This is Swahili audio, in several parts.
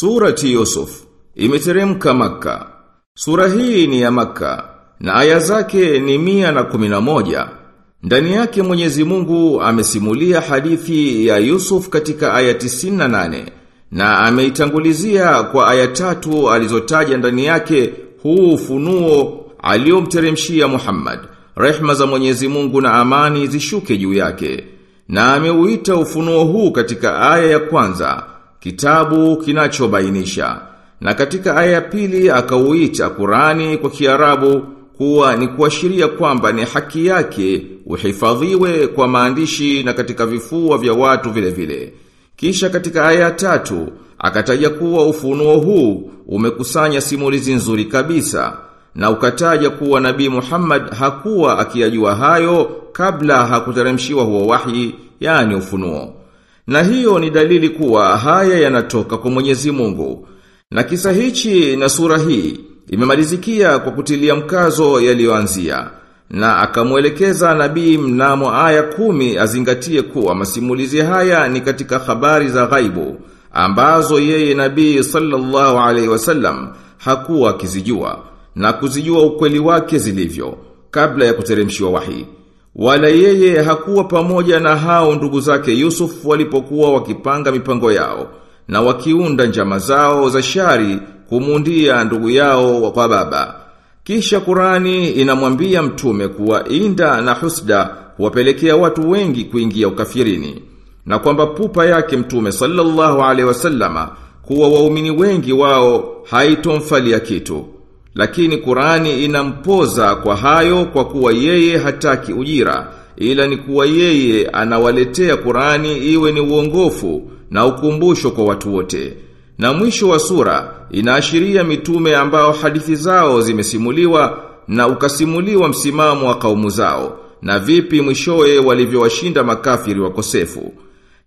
Surati Yusuf imeteremka maka. Sura hii ni ya Makka na aya zake ni mia na kumina moja. Ndani yake Mwenyezi Mungu amesimulia hadithi ya Yusuf katika aya 98 na ameitangulizia kwa aya tatu alizotaja ndani yake huu ufunuo aliomteremshia Muhammad. Rehma za Mwenyezi Mungu na amani zishuke juu yake. Na ameuita ufunuo huu katika aya ya kwanza, kitabu kinachobainisha. Na katika aya ya pili akauita Qurani kwa Kiarabu kuwa ni kuashiria kwamba ni haki yake uhifadhiwe kwa maandishi na katika vifua vya watu vile vile. Kisha katika aya ya tatu akataja kuwa ufunuo huu umekusanya simulizi nzuri kabisa na ukataja kuwa Nabii Muhammad hakuwa akiyajua hayo kabla hakuteremshiwa huo wahi yani ufunuo. Na hiyo ni dalili kuwa haya yanatoka kwa Mwenyezi Mungu. Na kisa hichi na sura hii imemalizikia kwa kutilia mkazo yaliyoanzia na akamwelekeza nabii mnamo aya kumi azingatie kuwa masimulizi haya ni katika habari za ghaibu ambazo yeye nabii sallallahu alaihi wasallam hakuwa akizijua na kuzijua ukweli wake zilivyo kabla ya kuteremshiwa wahi wala yeye hakuwa pamoja na hao ndugu zake Yusuf walipokuwa wakipanga mipango yao na wakiunda njama zao za shari kumundia ndugu yao kwa baba. Kisha Qurani inamwambia mtume kuwa inda na husda huwapelekea watu wengi kuingia ukafirini na kwamba pupa yake mtume sallallahu alaihi wasallama kuwa waumini wengi wao haitomfalia kitu. Lakini Qurani inampoza kwa hayo kwa kuwa yeye hataki ujira ila ni kuwa yeye anawaletea Qurani iwe ni uongofu na ukumbusho kwa watu wote. Na mwisho wa sura inaashiria mitume ambao hadithi zao zimesimuliwa na ukasimuliwa msimamo wa kaumu zao na vipi mwishowe walivyowashinda makafiri wakosefu.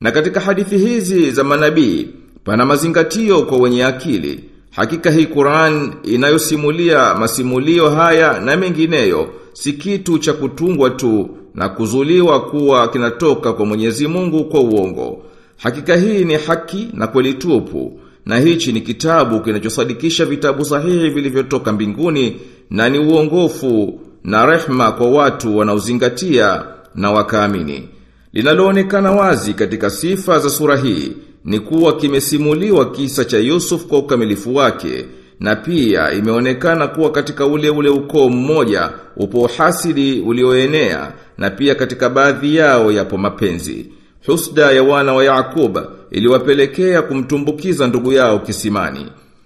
Na katika hadithi hizi za manabii pana mazingatio kwa wenye akili. Hakika hii Qur'an inayosimulia masimulio haya na mengineyo si kitu cha kutungwa tu na kuzuliwa kuwa kinatoka kwa Mwenyezi Mungu kwa uongo. Hakika hii ni haki na kweli tupu na hichi ni kitabu kinachosadikisha vitabu sahihi vilivyotoka mbinguni na ni uongofu na rehma kwa watu wanaozingatia na wakaamini. Linaloonekana wazi katika sifa za sura hii ni kuwa kimesimuliwa kisa cha Yusuf kwa ukamilifu wake na pia imeonekana kuwa katika ule ule ukoo mmoja upo hasidi ulioenea na pia katika baadhi yao yapo mapenzi. Husda ya wana wa Yakub iliwapelekea kumtumbukiza ndugu yao kisimani.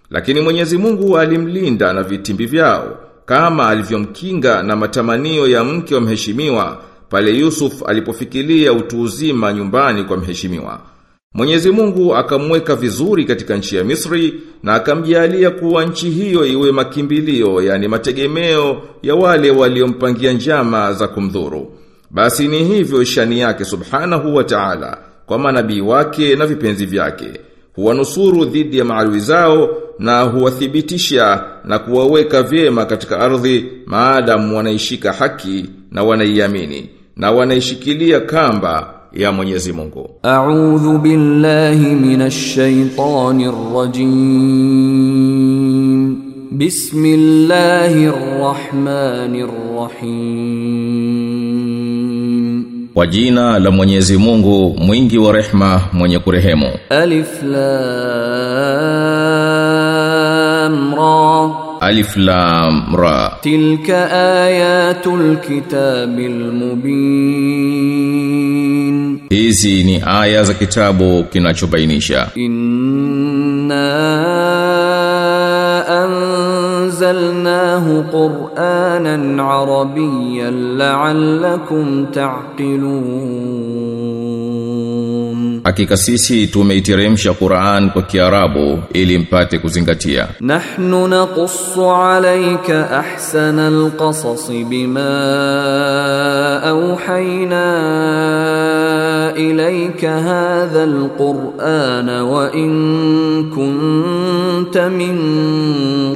Lakini Mwenyezi Mungu alimlinda na vitimbi vyao kama alivyomkinga na matamanio ya mke wa mheshimiwa pale Yusuf alipofikiria utu uzima nyumbani kwa mheshimiwa. Mwenyezi Mungu akamweka vizuri katika nchi ya Misri na akamjalia kuwa nchi hiyo iwe makimbilio yani mategemeo ya wale waliompangia njama za kumdhuru. Basi ni hivyo shani yake subhanahu wa ta'ala kwa manabii wake na vipenzi vyake. Huwanusuru dhidi ya maadui zao na huwathibitisha na kuwaweka vyema katika ardhi maadamu wanaishika haki na wanaiamini na wanaishikilia kamba ya Mwenyezi Mungu. A'udhu billahi minash shaitanir rajim. Bismillahir rahmanir rahim. Kwa jina la Mwenyezi Mungu mwingi wa rehma mwenye kurehemu. Alif lam ra. Alif Lam Ra. Tilka ayatul kitabil mubin. Hizi ni aya za kitabu kinachobainisha. Inna anzalnahu Qur'anan Arabiyyan la'allakum ta'qilun. Hakika sisi tumeiteremsha Qur'an kwa Kiarabu ili mpate kuzingatia. Nahnu naqussu alayka ahsana alqasas bima awhayna ilayka hadha alquran wa in kunta min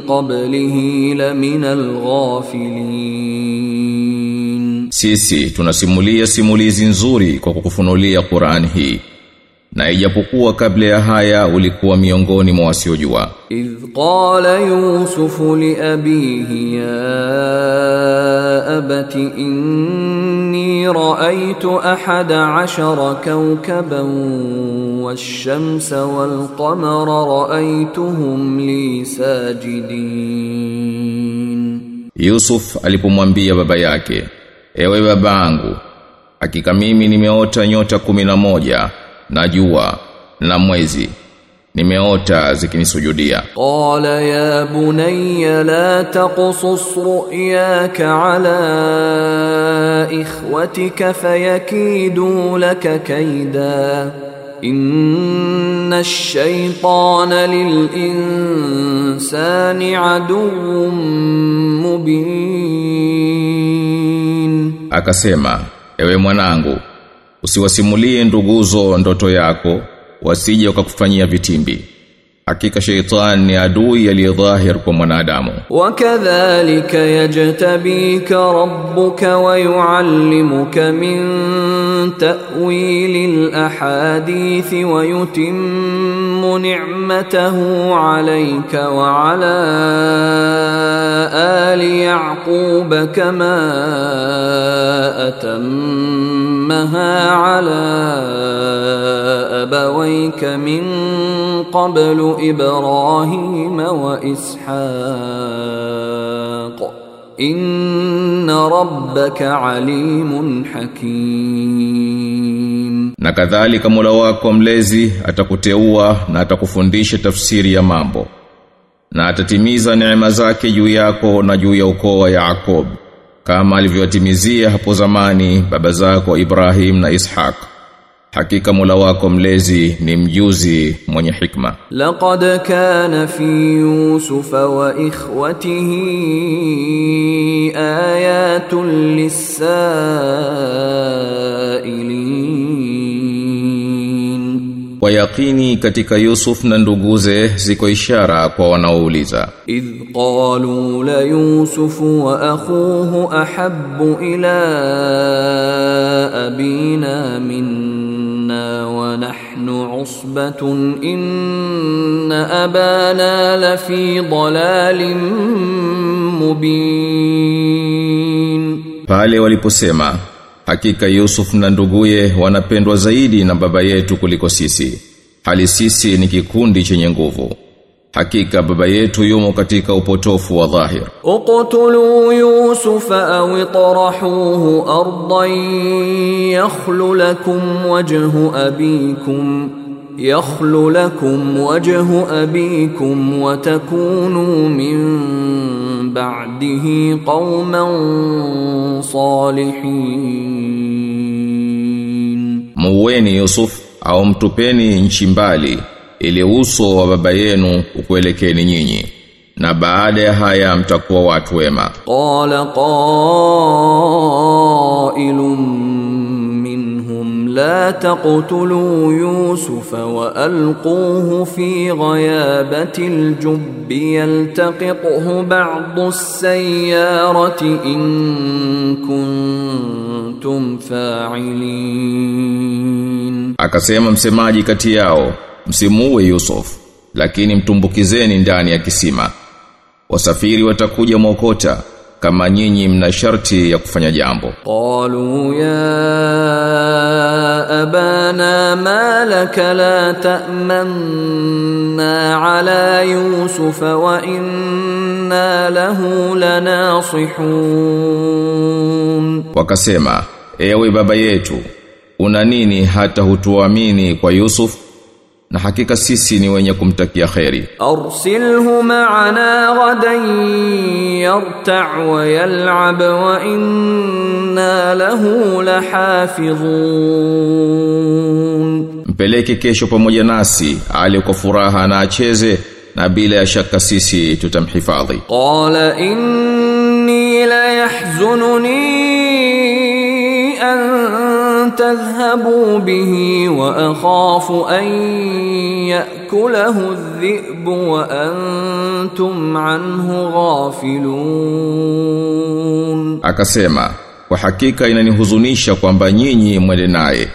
qablihi lamina alghafilin. Sisi tunasimulia simulizi nzuri kwa kukufunulia Qur'an hii na ijapokuwa kabla ya haya ulikuwa miongoni mwa wasiojua. Idh qala yusufu li abihi ya abati inni raaitu ahada ashara kawkaban wash-shamsa wal-qamara raaituhum li sajidin. Yusuf alipomwambia baba yake ewe babangu hakika mimi nimeota nyota 11 na jua na mwezi nimeota zikinisujudia. Qala ya bunayya la taqsus ru'yaka ala ikhwatika fayakidu laka kayda. Inna ash-shaytana lil insani aduwwun mubin. Akasema ewe mwanangu usiwasimulie nduguzo ndoto yako wasije wakakufanyia vitimbi hakika sheitan ni adui aliyedhahir kwa mwanadamu وكذلك يجتبيك ربك ويعلمك من تأويل الأحاديث ويتم نعمته عليك وعلى آل يعقوب كما أتمها على أبويك من قبل إبراهيم وإسحاق إن ربك عليم حكيم na kadhalika Mola wako mlezi atakuteua na atakufundisha tafsiri ya mambo na atatimiza neema zake juu yako na juu ya ukoo wa Yakob Kama alivyotimizia hapo zamani baba zako Ibrahim na Ishaq hakika Mola wako mlezi ni mjuzi mwenye hikma لقد كان في يوسف وإخوته آيات للسائلين Kwa yaqini katika Yusuf na nduguze ziko ishara kwa wanaouliza. Idh qalu la Yusuf wa akhuhu ahabbu ila abina minna wa nahnu usbatun inna abana la fi dhalalin mubin. Pale waliposema hakika Yusuf na nduguye wanapendwa zaidi na baba yetu kuliko sisi hali sisi ni kikundi chenye nguvu. Hakika baba yetu yumo katika upotofu wa dhahir. Uqtulu yusufa aw tarahuhu ardan yakhlu lakum wajhu abikum yakhlu lakum wajhu abikum wa takunu min ba'dihi qauman salihin. Muweni yusuf au mtupeni nchi mbali ili uso wa baba yenu ukuelekeni nyinyi. Na baada ya haya mtakuwa watu wema. قال قائل منهم لا تقتلوا يوسف والقوه في غيابه الجب يلتقطه بعض السياره ان kuntum fa'ilin. Akasema msemaji kati yao msimuue Yusuf lakini mtumbukizeni ndani ya kisima. Wasafiri watakuja mwokota kama nyinyi mna sharti ya kufanya jambo. Qalu ya abana ma la ta'manna ala yusuf wa inna lahu lanasihun. Wakasema ewe baba yetu una nini hata hutuamini kwa yusuf? na hakika sisi ni wenye kumtakia khairi arsilhu ma'ana ghadan yarta' wa yal'ab wa inna lahu lahafizun. Mpeleke kesho pamoja nasi ali kwa furaha na acheze na bila ya shaka sisi tutamhifadhi. Qala inni la yahzununi an تذهبوا به وأخاف أن يأكله الذئب وأنتم عنه غافلون Akasema, kwa hakika inanihuzunisha kwamba nyinyi mwende naye,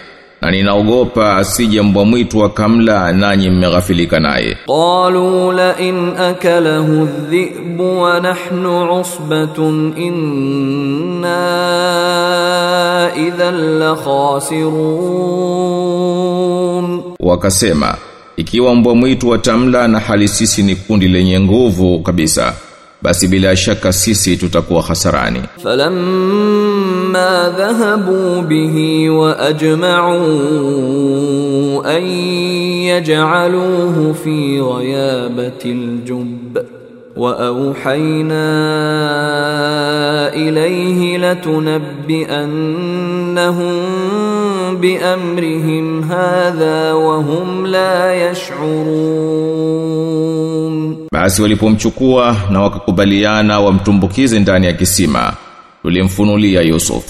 na ninaogopa asije mbwa mwitu akamla nanyi mmeghafilika naye. Qalu la in akalahu dhi'bu wa nahnu usbatun inna idhan la khasirun. Wakasema ikiwa mbwa mwitu watamla na hali sisi ni kundi lenye nguvu kabisa basi bila shaka sisi tutakuwa hasarani falamma dhahabu bihi wa ajma'u an yaj'aluhu fi ghayabati aljub واوحينا اليه لتنبئنهم بامرهم هذا وهم لا يشعرون Basi walipomchukua na wakakubaliana wamtumbukize ndani ya kisima, tulimfunulia Yusuf.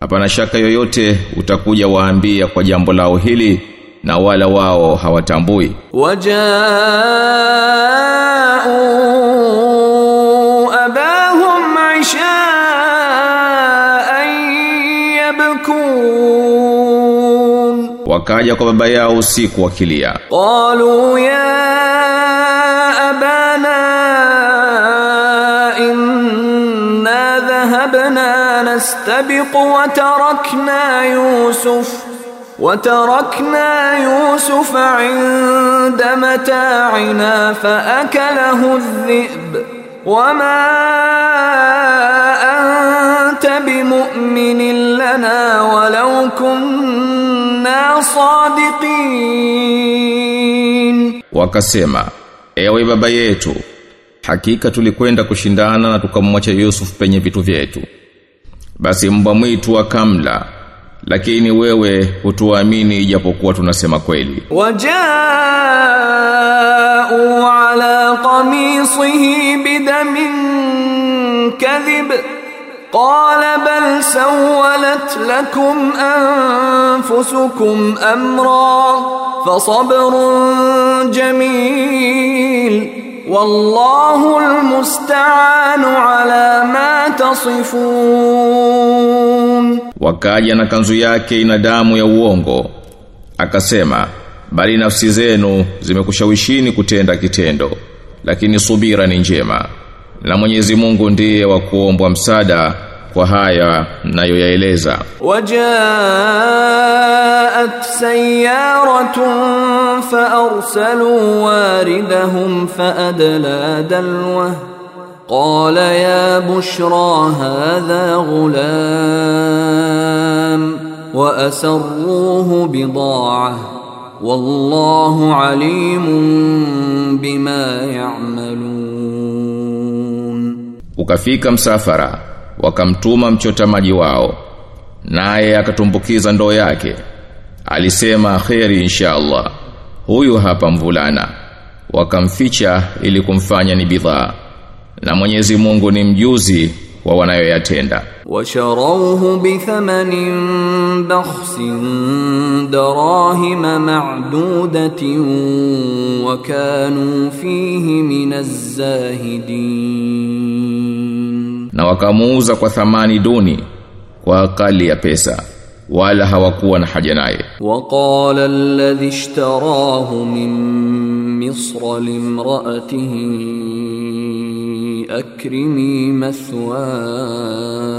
Hapana shaka yoyote utakuja waambia kwa jambo lao hili na wala wao hawatambui. Wajao abahum aisha yabkun, wakaja kwa baba yao usiku wakilia. Qalu ya ذهبنا نستبق وتركنا يوسف وتركنا يوسف عند متاعنا فأكله الذئب. وما أنت بمؤمن لنا ولو كنا صادقين. wakasema ewe baba yetu Hakika tulikwenda kushindana na tukamwacha Yusuf penye vitu vyetu. Basi mbwa mwitu akamla lakini wewe hutuamini ijapokuwa tunasema kweli. Wajau ala qamisihi bidamin kadhib qala bal sawalat lakum anfusukum amra fasabrun jamil wallahu almusta'anu ala ma tasifun. Wakaja na kanzu yake ina damu ya uongo akasema bali nafsi zenu zimekushawishini kutenda kitendo lakini subira ni njema na Mwenyezi Mungu ndiye wa kuombwa msaada kwa haya nayoyaeleza wajaat sayyaratun فأرسلوا واردهم فأدلى دلوه قال يا بشرى هذا غلام وأسروه بضاعة والله عليم بما يعملون ukafika msafara wakamtuma mchota maji wao naye akatumbukiza ndoo yake alisema kheri inshallah huyu hapa mvulana. Wakamficha ili kumfanya ni bidhaa. Na Mwenyezi Mungu ni mjuzi wa wanayoyatenda. Washarawhu bithamanin bakhsin darahima ma'dudatin wa kanu fihi minaz-zahidin na wakamuuza kwa thamani duni kwa akali ya pesa. Wala hawakuwa na haja naye وقال الذي اشتراه من مصر لامرأته أكرمي مثواه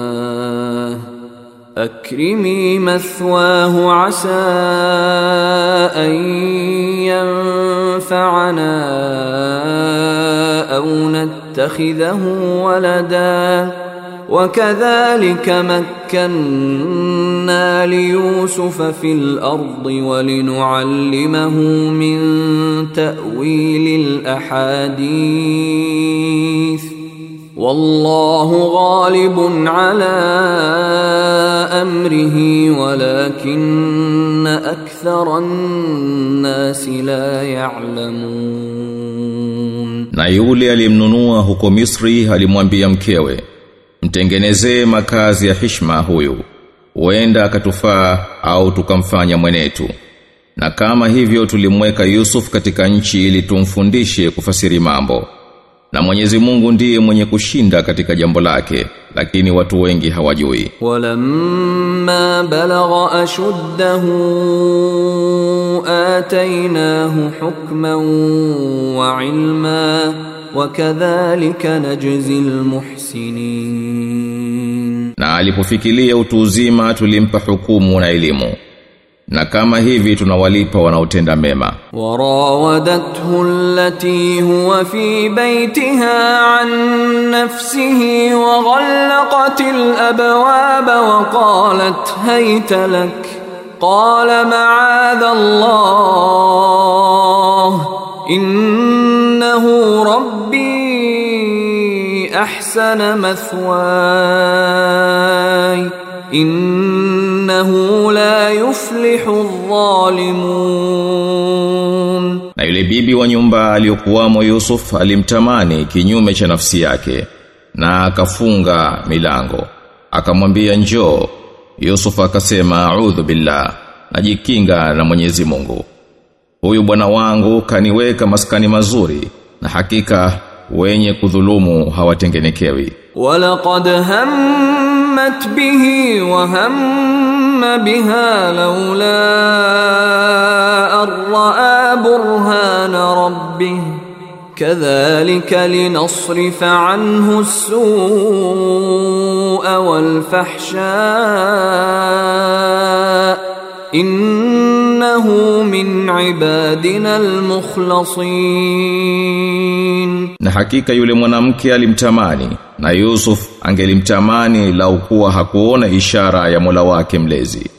أكرمي مثواه عسى أن ينفعنا أو نتخذه ولدا. وكذلك مكنا ليوسف في الأرض ولنعلمه من تأويل الأحاديث. والله غالب على أمره ولكن أكثر الناس لا يعلمون. Na yule aliyemnunua huko Misri alimwambia mkewe mtengenezee makazi ya hishma huyu. Huenda akatufaa au tukamfanya mwenetu. Na kama hivyo tulimweka Yusuf katika nchi ili tumfundishe kufasiri mambo. Na Mwenyezi Mungu ndiye mwenye kushinda katika jambo lake lakini watu wengi hawajui. Walamma balagha ashuddahu atainahu hukman wa ilma. وكذلك نجزي المحسنين na alipofikilia utu uzima tulimpa hukumu na elimu na kama hivi tunawalipa wanaotenda mema warawadathu allati huwa fi baytiha an nafsihi wa ghallaqatil abwaba wa qalat hayta lak qala ma'adha allah inna innahu rabbi ahsana mathwaya innahu la yuflihu dhalimun na yule bibi wa nyumba aliyokuwamo Yusuf alimtamani kinyume cha nafsi yake na akafunga milango. Akamwambia njoo. Yusuf akasema a'udhu billah najikinga na Mwenyezi Mungu. Huyu bwana wangu kaniweka maskani mazuri na hakika wenye kudhulumu hawatengenekewi walaqad hammat bihi wa hamma biha laula ar-ra'a burhana rabbih كذلك لنصرف عنه السوء والفحشاء innahu min ibadina almukhlasin, na hakika yule mwanamke alimtamani na Yusuf angelimtamani laukuwa hakuona ishara ya Mola wake mlezi.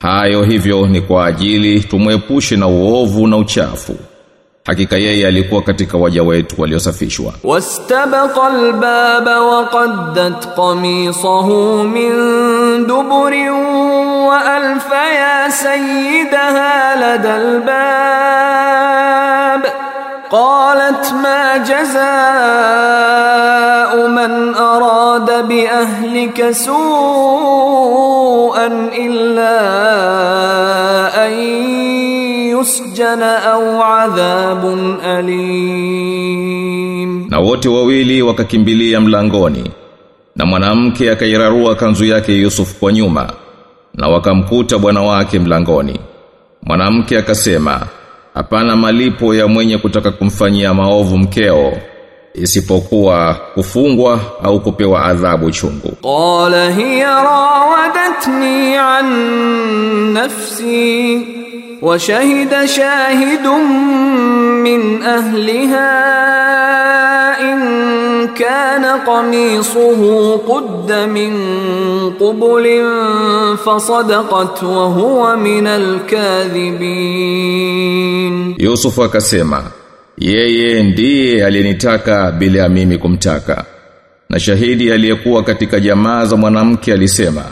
Hayo hivyo ni kwa ajili tumwepushe na uovu na uchafu. Hakika yeye alikuwa katika waja wetu waliosafishwa. Wastabaqa albaba wa qaddat qamisahu min duburin وألف يا سيدها لدى الباب قالت ما جزاء من أراد بأهلك سوءا إلا أن يسجن أو عذاب أليم Na wote wawili wakakimbilia mlangoni. Na mwanamke akairarua kanzu yake Yusuf kwa nyuma na wakamkuta bwana wake mlangoni mwanamke akasema hapana malipo ya mwenye kutaka kumfanyia maovu mkeo isipokuwa kufungwa au kupewa adhabu chungu. Qala hiya rawadatni an nafsi wa shahida shahidun min ahliha in كان قميصه قد من قبل فصدقت وهو من الكاذبين Yusuf akasema, "Yeye ndiye aliyenitaka bila ya mimi kumtaka." Na shahidi aliyekuwa katika jamaa za mwanamke alisema,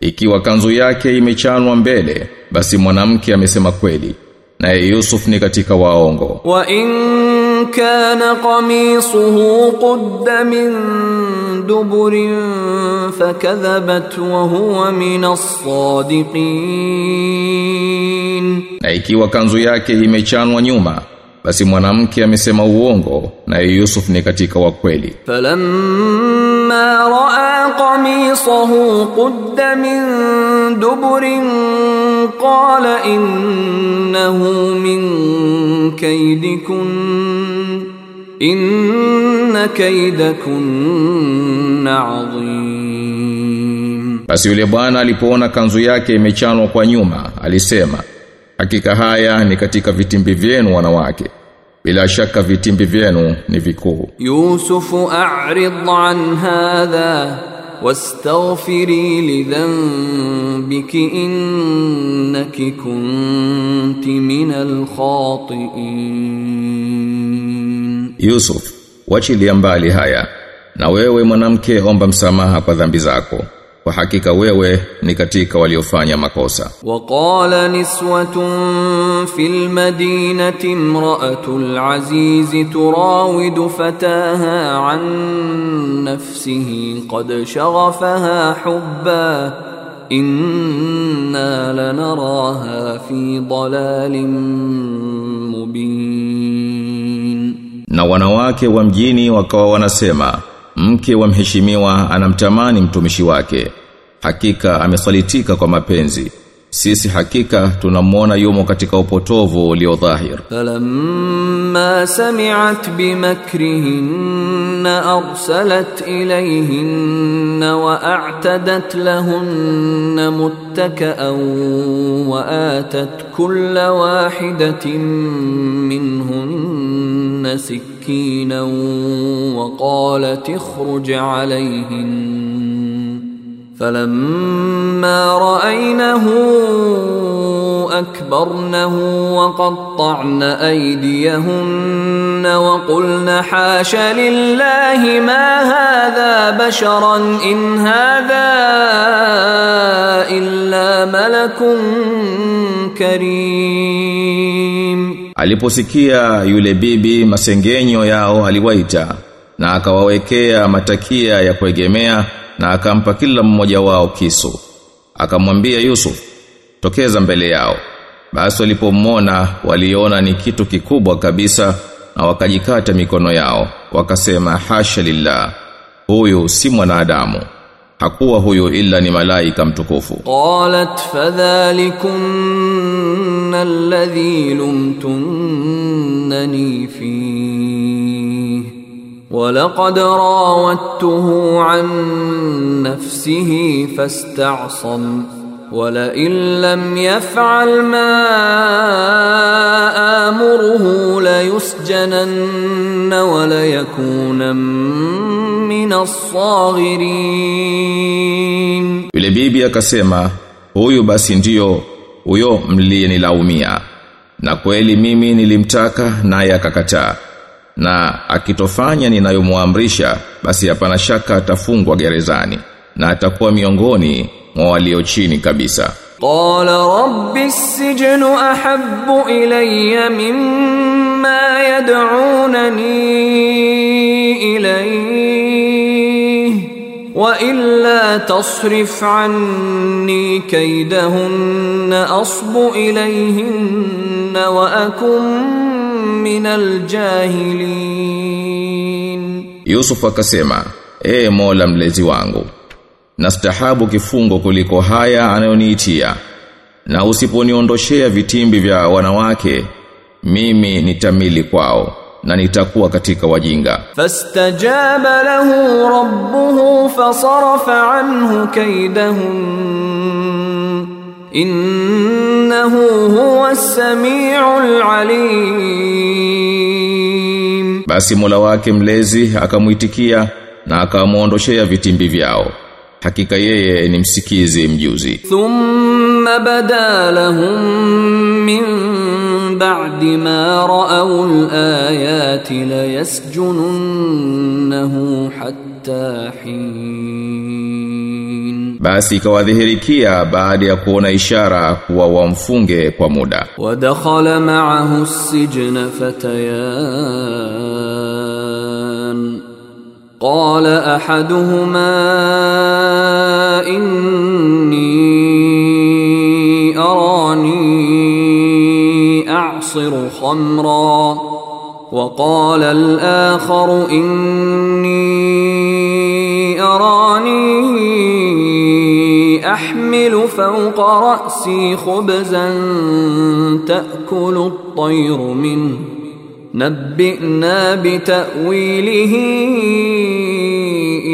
"Ikiwa kanzu yake imechanwa mbele, basi mwanamke amesema kweli." Naye Yusuf ni katika waongo. وإن كان قميصه قد من دبر فكذبت وهو من الصادقين Na ikiwa kanzu yake imechanwa nyuma, basi mwanamke amesema uongo, naye Yusuf ni katika wakweli. فلما رأى قميصه قد من دبر قال إنه من كيدكن إن كيدكن عظيم Basi yule bwana alipoona kanzu yake imechanwa kwa nyuma, alisema, hakika haya ni katika vitimbi vyenu wanawake. bila shaka vitimbi vyenu ni vikuu. Yusufu a'rid an hadha wastaghfiri lidhanbiki innaki kunti minal khatiin. Yusuf wachilia mbali haya. Na wewe mwanamke omba msamaha kwa dhambi zako kwa wewe ni katika waliofanya makosa. Waqala niswatun fil madinati imra'atul aziz turawidu fataha an nafsihi qad shaghafaha hubba inna lanaraha fi dalalin mubin. Na wanawake wa mjini wakawa wanasema mke wa mheshimiwa anamtamani mtumishi wake. Hakika amesalitika kwa mapenzi. Sisi hakika tunamwona yumo katika upotovu ulio dhahir. فلما سمعت بمكرهن أرسلت إليهن وأعتدت لهن متكأ وآتت كل واحدة منهن سكينا وقالت اخرج عليهن فلما رأينه أكبرنه وقطعن أيديهن وقلن حاش لله ما هذا بشرا إن هذا إلا ملك كريم Aliposikia yule bibi masengenyo yao aliwaita na akawawekea matakia ya kuegemea na akampa kila mmoja wao kisu. Akamwambia Yusuf tokeza mbele yao. Basi walipomona waliona ni kitu kikubwa kabisa na wakajikata mikono yao wakasema hasha lillah huyu si mwanadamu. Hakuwa huyu ila ni malaika mtukufu. Qalat fadhalikunna alladhi lumtunnani fihi. ولقد راودته عن نفسه فاستعصم ولئن لم يفعل ما آمره ليسجنن وليكون من الصاغرين Yule bibi akasema, huyu basi ndiyo huyo mliyenilaumia. Na kweli mimi nilimtaka naye akakataa. na akitofanya ninayomuamrisha basi hapana shaka atafungwa gerezani na atakuwa miongoni mwa walio chini kabisa. Qala rabbi as-sijnu ahabbu ilayya mimma yad'unani ilayhi wa illa tasrif anni kaydahunna asbu ilayhinna wa akum minal jahilin Yusuf akasema e Mola mlezi wangu nastahabu kifungo kuliko haya anayoniitia na usiponiondoshea vitimbi vya wanawake mimi nitamili kwao na nitakuwa katika wajinga. Fastajaba lahu rabbuhu fasarafa anhu kaidahum innahu huwa samiul alim basi Mola wake mlezi akamuitikia na akamwondoshea vitimbi vyao. Hakika yeye ni msikizi mjuzi. Thumma badalahum min ba'di ma ra'aw al-ayati la yasjununnahu basi ikawadhihirikia baada ya kuona ishara kuwa wamfunge kwa muda wadakhala ma'ahu sijna fatayan qala ahaduhuma inni arani a'siru khamra وقال الآخر إني أراني احمل فوق راسي خبزا تاكل الطير منه نبئنا بتاويله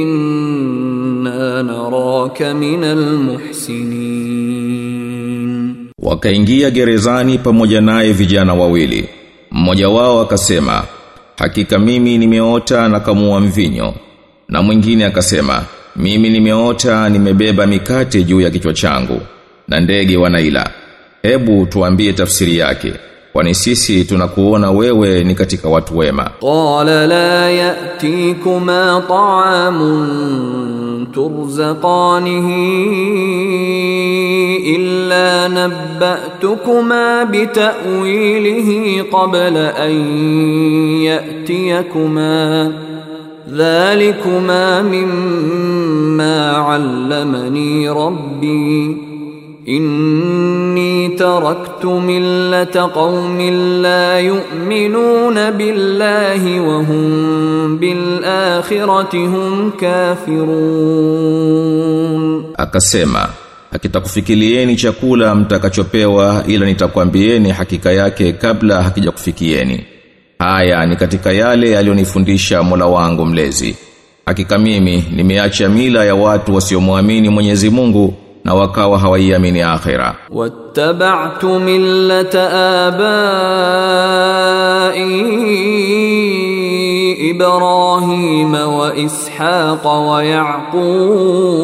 انا نراك من المحسنين Wakaingia gerezani pamoja naye vijana wawili. Mmoja wao akasema, "Hakika mimi nimeota na kamua mvinyo." Na mwingine akasema, mimi nimeota nimebeba mikate juu ya kichwa changu na ndege wanaila. Hebu tuambie tafsiri yake. Kwani sisi tunakuona wewe ni katika watu wema. Qala la yatikuma ta'amun turzaqanihi illa nabbatukuma bitawilihi qabla an yatikuma ذلكما مما علمني ربي إني تركت ملة قوم لا يؤمنون بالله وهم بالآخرة هم كافرون Akasema, hakitakufikilieni chakula mtakachopewa ila nitakwambieni hakika yake kabla hakijakufikieni. Haya ni katika yale alionifundisha Mola wangu mlezi. Hakika mimi nimeacha mila ya watu wasiomwamini Mwenyezi Mungu na wakawa hawaiamini akhira. Wattaba'tu millata abai Ibrahim wa Ishaq wa Yaqub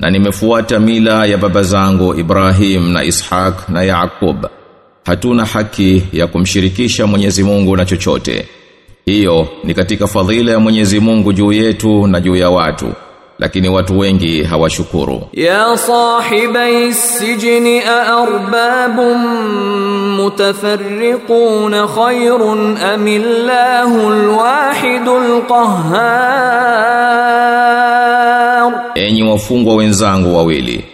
na nimefuata mila ya baba zangu Ibrahim na ishak na yaqub. Hatuna haki ya kumshirikisha Mwenyezi Mungu na chochote. Hiyo ni katika fadhila ya Mwenyezi Mungu juu yetu na juu ya watu lakini watu wengi hawashukuru. Ya sahibai sijni arbabun mutafarriqun khairun amillahu alwahidul qahhar enyi wafungwa wenzangu wawili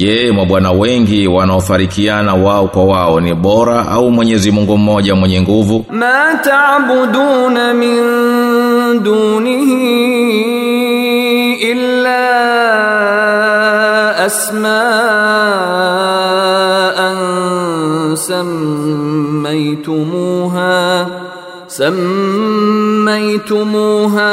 Je, mabwana wengi wanaofarikiana wao kwa wao ni bora au Mwenyezi Mungu mmoja mwenye nguvu? Ma ta'buduna min dunihi illa asma'an sammaytumuha sammaytumuha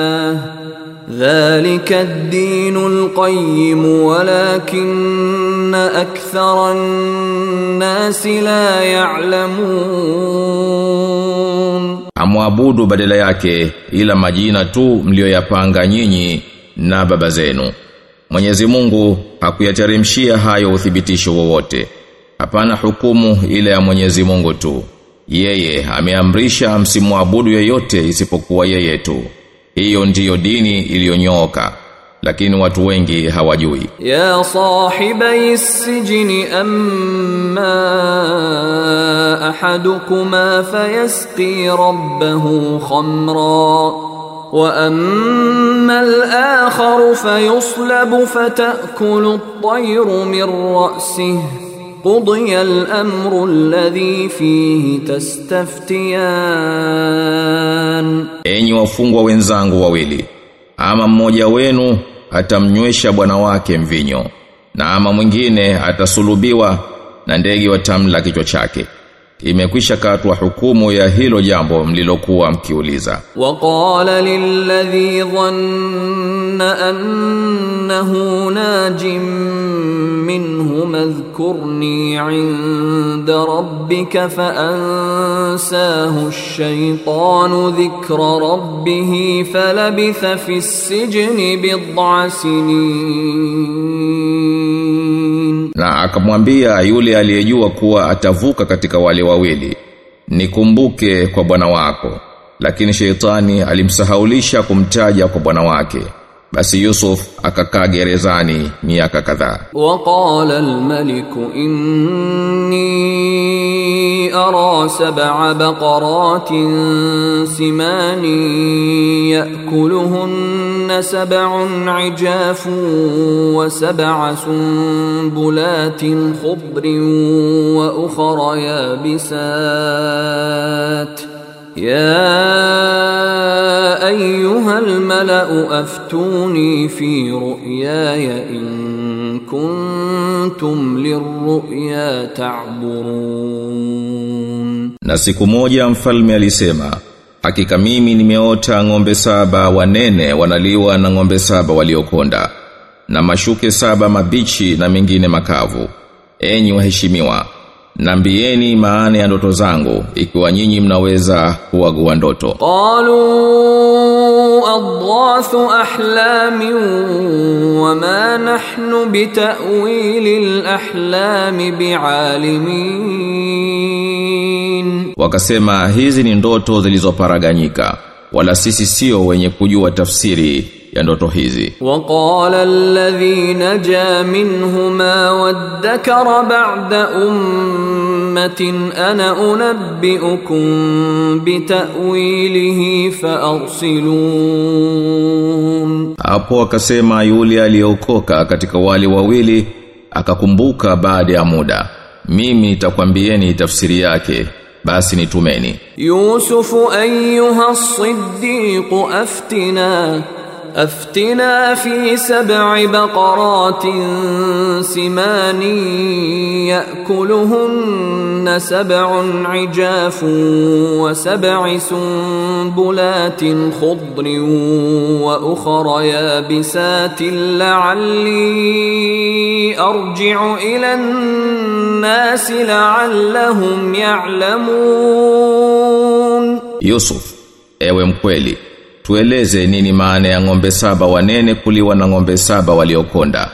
ذلك الدين القيم ولكن أكثر الناس لا يعلمون Amwabudu badala yake ila majina tu mlioyapanga nyinyi na baba zenu. Mwenyezi Mungu hakuyateremshia hayo uthibitisho wowote. Hapana hukumu ile ya Mwenyezi Mungu tu. Yeye ameamrisha msimwabudu yeyote isipokuwa yeye tu. hiyo ndiyo dini iliyonyooka lakini watu wengi hawajui ya sahibai sijini amma ahadukuma fayasqi rabbahu khamra واما الآخر فيصلب فتاكل الطير min راسه قضي الامر الذي فيه تستفتيان Enyi wafungwa wenzangu wawili, ama mmoja wenu atamnywesha bwana wake mvinyo, na ama mwingine atasulubiwa na ndege watamla kichwa chake. Imekwisha katwa hukumu ya hilo jambo mlilokuwa mkiuliza. وقال للذي ظن أنه ناج منهم اذكرني عند ربك فأنساه الشيطان ذكر ربه فلبث في السجن بضع سنين Na akamwambia yule aliyejua kuwa atavuka katika wale wawili, nikumbuke kwa bwana wako. Lakini sheitani alimsahaulisha kumtaja kwa bwana wake. Basi Yusuf akakaa gerezani miaka kadhaa. وقال الملك إني أرى سبع بقرات سمان يأكلهن سبع عجاف وسبع سنبلات خضر وأخر يابسات يا أيها الملأ أفتوني في رؤياي إن كنتم للرؤيا تعبرون Na siku moja mfalme alisema, hakika mimi nimeota ng'ombe saba wanene wanaliwa na ng'ombe saba waliokonda, na mashuke saba mabichi na mengine makavu. Enyi waheshimiwa, Nambieni maana ya ndoto zangu ikiwa nyinyi mnaweza kuwagua ndoto. Qalu adghasu ahlamin wama nahnu bitawili alahlami bialimin. Wakasema hizi ni ndoto zilizoparaganyika wala sisi sio wenye kujua tafsiri ya ndoto hizi. Waqala alladhi naja minhuma waddakara ba'da ummatin ana unabbiukum bitawilihi faarsilun, hapo akasema yule aliyeokoka katika wale wawili akakumbuka baada ya muda, mimi nitakwambieni tafsiri yake basi nitumeni. Yusufu ayyuha as-siddiq aftina أفتنا في سبع بقرات سمان يأكلهن سبع عجاف وسبع سنبلات خضر وأخر يابسات لعلي أرجع إلى الناس لعلهم يعلمون. Yusuf, ewe mkweli, tueleze nini maana ya ng'ombe saba wanene kuliwa na ng'ombe saba waliokonda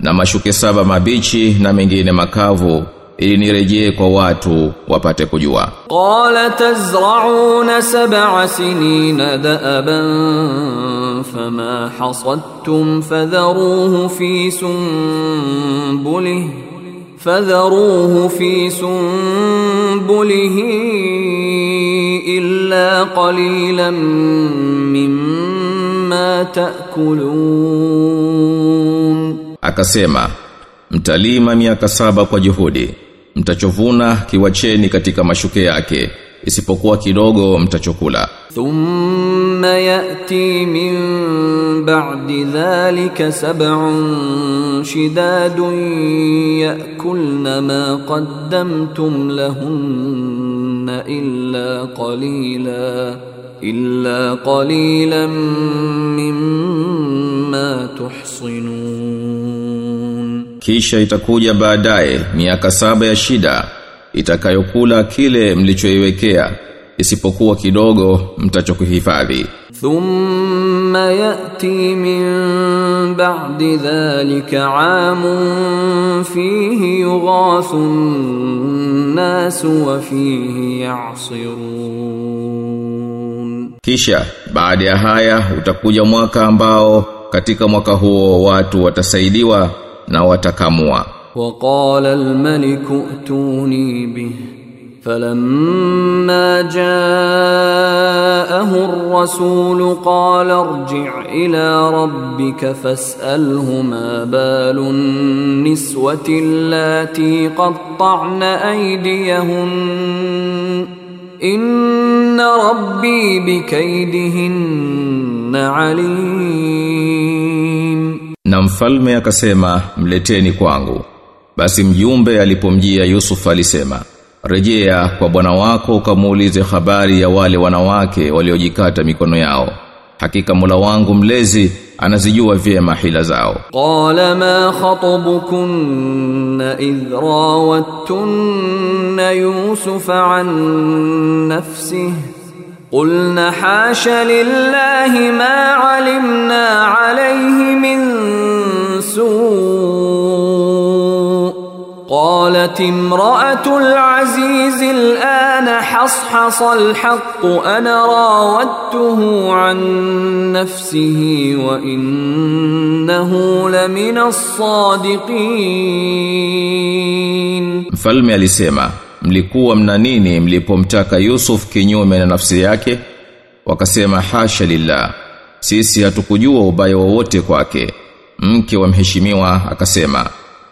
na mashuke saba mabichi na mengine makavu ili nirejee kwa watu wapate kujua. Qala tazra'una sab'a sinina da'aban fama hasadtum fadharuhu fi sunbulihi fadharuhu fi sunbulihi إلا قليلا مما تأكلون Akasema, mtalima miaka saba kwa juhudi, mtachovuna kiwacheni katika mashuke yake, isipokuwa kidogo mtachokula. Thumma yati min ba'di dhalika sab'un shidadun yakulna ma qaddamtum lahunna illa qalila illa qalilan mimma tuhsinun. Kisha itakuja baadaye miaka saba ya shida itakayokula kile mlichoiwekea. Isipokuwa kidogo mtachokuhifadhi thumma yati min ba'di dhalika 'amun fihi yughathu an-nas wa fihi ya'sirun. Kisha baada ya haya utakuja mwaka ambao katika mwaka huo watu watasaidiwa na watakamua. وقال الملك ائتوني به. فلما جاءه الرسول قال ارجع إلى ربك فاسأله ما بال النسوة اللاتي قطعن أيديهن. إن ربي بكيدهن عليم. Na mfalme akasema mleteni kwangu. Basi mjumbe alipomjia Yusuf alisema, rejea kwa bwana wako ukamuulize habari ya wale wanawake waliojikata mikono yao. Hakika Mola wangu mlezi anazijua vyema hila zao. قال ما خطبكن إذ راوتن يوسف عن نفسه قلنا حاش لله ما علمنا عليه من سوء قالت امرأة العزيز الآن حصحص الحق أنا راودته عن نفسه وإنه لمن الصادقين Mfalme alisema, mlikuwa mna nini mlipomtaka Yusuf kinyume na nafsi yake? Wakasema hasha lillah. Sisi hatukujua ubaya wowote kwake. Mke wa mheshimiwa akasema,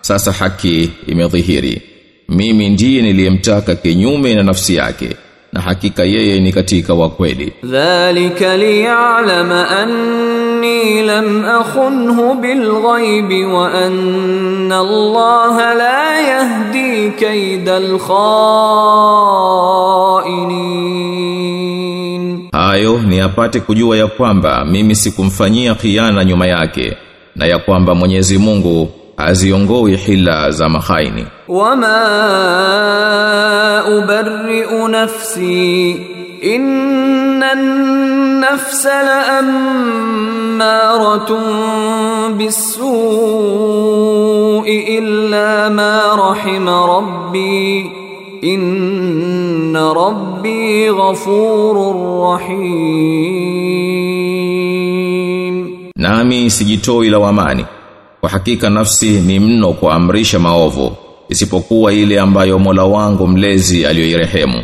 sasa haki imedhihiri. Mimi ndiye niliyemtaka kinyume na nafsi yake na hakika yeye ni katika wa kweli. Dhalika liya'lama anni lam akhunhu bilghaibi wa anna Allah la yahdi kaidal khainin. Hayo ni apate kujua ya kwamba mimi sikumfanyia khiana nyuma yake na ya kwamba Mwenyezi Mungu haziongoi hila za mahaini. وما أبرئ نفسي إن النفس لأمارة بالسوء إلا ما رحم ربي إن ربي غفور رحيم Nami sijitoi lawamani. Kwa hakika nafsi ni mno kuamrisha maovu, isipokuwa ile ambayo Mola wangu mlezi aliyoirehemu.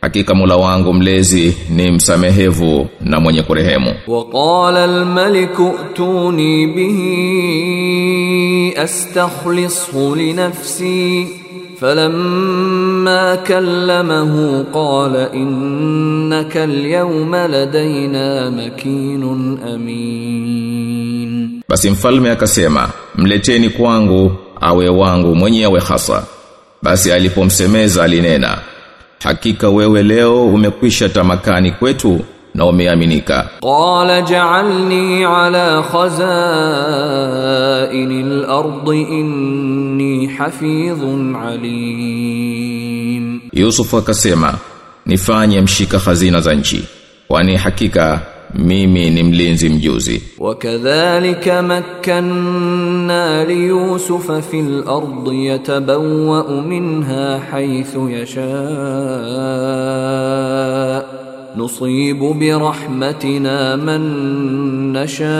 Hakika Mola wangu mlezi ni msamehevu na mwenye kurehemu. وقال الملك ائتوني به استخلصه لنفسي فلما كلمه قال انك اليوم لدينا مكين امين basi mfalme akasema, mleteni kwangu awe wangu mwenyewe hasa. Basi alipomsemeza alinena, hakika wewe leo umekwisha tamakani kwetu na umeaminika. Qala ja'alni ala khazainil ardi inni hafidhun alim. Yusuf akasema, nifanye mshika hazina za nchi, kwani hakika mimi ni mlinzi mjuzi. Wakadhalika makkanna li yusufa fil ardi yatabawwa minha haythu yasha nusibu bi rahmatina man nasha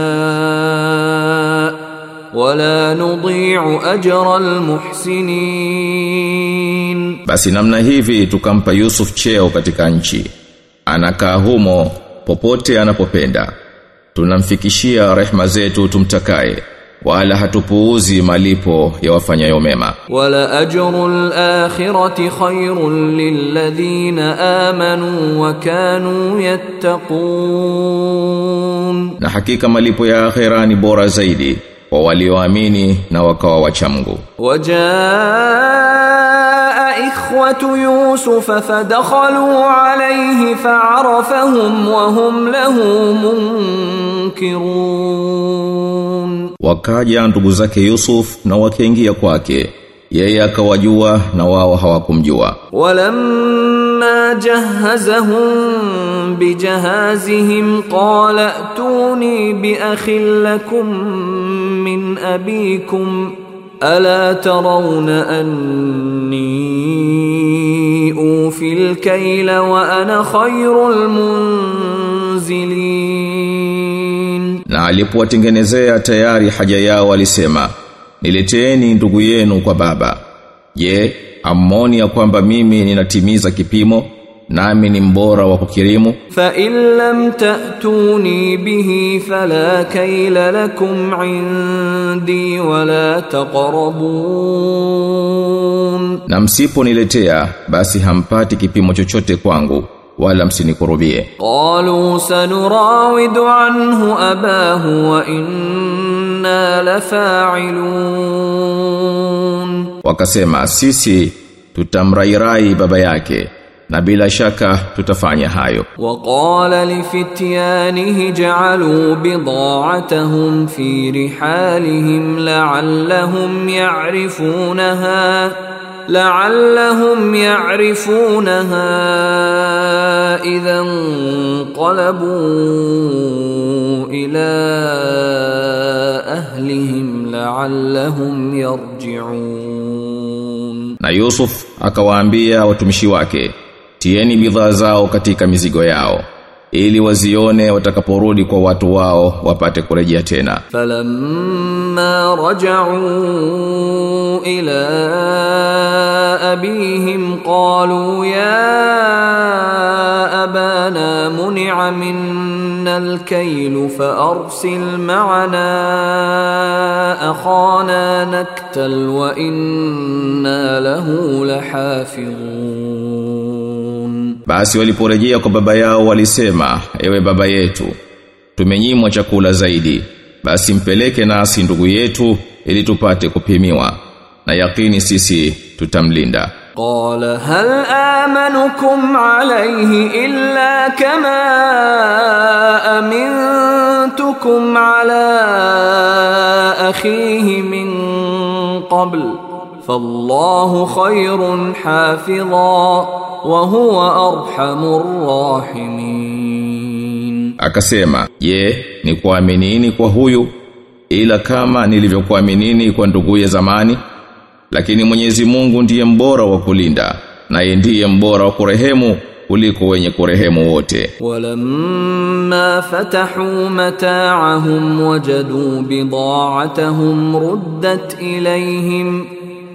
wala nudhi'u ajra almuhsinin basi namna hivi tukampa Yusuf cheo katika nchi. Anakaa humo popote anapopenda. Tunamfikishia rehma zetu tumtakaye wala hatupuuzi malipo ya wafanyayo mema. Wala ajrul akhirati khairul lilladhina amanu wa kanu yattaqun. Na hakika malipo ya akhira ni bora zaidi wa walioamini na wakawa wachamgu. Wajaa ikhwatu yusufa fadakhalu alayhi fa'arafahum wa lahu munkirun. Wakaja ndugu zake Yusuf na wakaingia kwake. Yeye akawajua na wao hawakumjua. Walam ولما جهزهم بجهازهم قال ائتوني بأخ لكم من أبيكم ألا ترون أني أوفي الكيل وأنا خير المنزلين Na alipowatengenezea tayari haja yao alisema, nileteeni ndugu yenu kwa baba. Je, Amoni ya kwamba mimi ninatimiza kipimo nami ni mbora wa kukirimu. Fa in lam ta'tuni bihi fala kayla lakum indi wala taqrabun. Na msiponiletea basi hampati kipimo chochote kwangu. wala msinikurubie. قالوا سنراود عنه أباه وإنا لفاعلون Wakasema, sisi tutamrairai baba yake, na bila shaka tutafanya hayo. وقال لفتيانه جعلوا بضاعتهم في رحالهم لعلهم يعرفونها لعلهم يعرفونها إذا انقلبوا إلى أهلهم لعلهم يرجعون Na Yusuf akawaambia watumishi wake, tieni bidhaa zao katika mizigo yao, ili wazione watakaporudi kwa watu wao wapate kurejea tena. Falamma raja'u ila abihim qalu ya abana mun'a minna al-kayl fa arsil ma'ana akhana naktal wa inna lahu lahafizun. Basi waliporejea kwa baba yao walisema, ewe baba yetu, tumenyimwa chakula zaidi. Basi mpeleke nasi ndugu yetu ili tupate kupimiwa na yakini sisi tutamlinda. Qala hal amanukum alayhi illa kama amintukum ala akhihi min qabl fallahu khairun hafidha wa huwa arhamur rahimin akasema je ni kuaminini kwa huyu ila kama nilivyokuaminini kwa ndugu ya zamani lakini Mwenyezi Mungu ndiye mbora wa kulinda naye ndiye mbora wa kurehemu kuliko wenye kurehemu wote. Walamma fatahu mata'ahum wajadu bida'atuhum ruddat ilayhim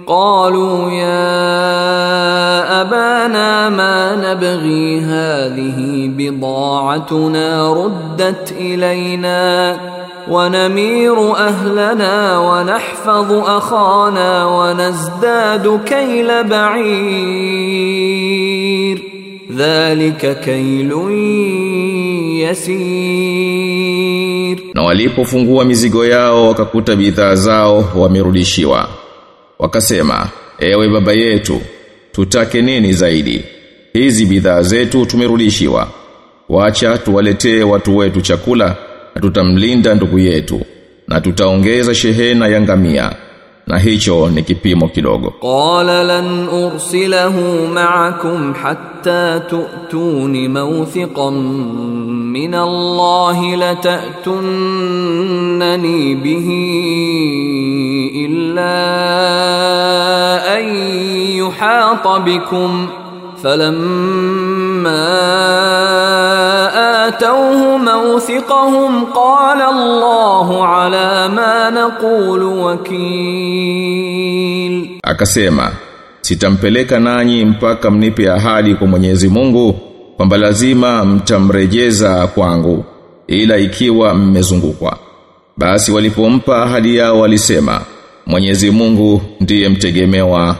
قالوا يا أبانا ما نبغي هذه بضاعتنا ردت إلينا ونمير أهلنا ونحفظ أخانا ونزداد كيل بعير ذلك كيل يسير na walipofungua mizigo yao wakakuta bidhaa zao wamerudishiwa wakasema ewe baba yetu tutake nini zaidi? Hizi bidhaa zetu tumerudishiwa. Wacha tuwaletee watu wetu chakula na tutamlinda ndugu yetu na tutaongeza shehena ya ngamia na hicho ni kipimo kidogo قال لن أرسله معكم حتى تؤتون موثقا من الله لتأتونني به إلا أن يحاط بكم فلما آتوه موثقهم قال الله على ما نقول وكيل akasema sitampeleka nanyi mpaka mnipe ahadi kwa Mwenyezi Mungu kwamba lazima mtamrejeza kwangu ila ikiwa mmezungukwa basi walipompa ahadi yao walisema Mwenyezi Mungu ndiye mtegemewa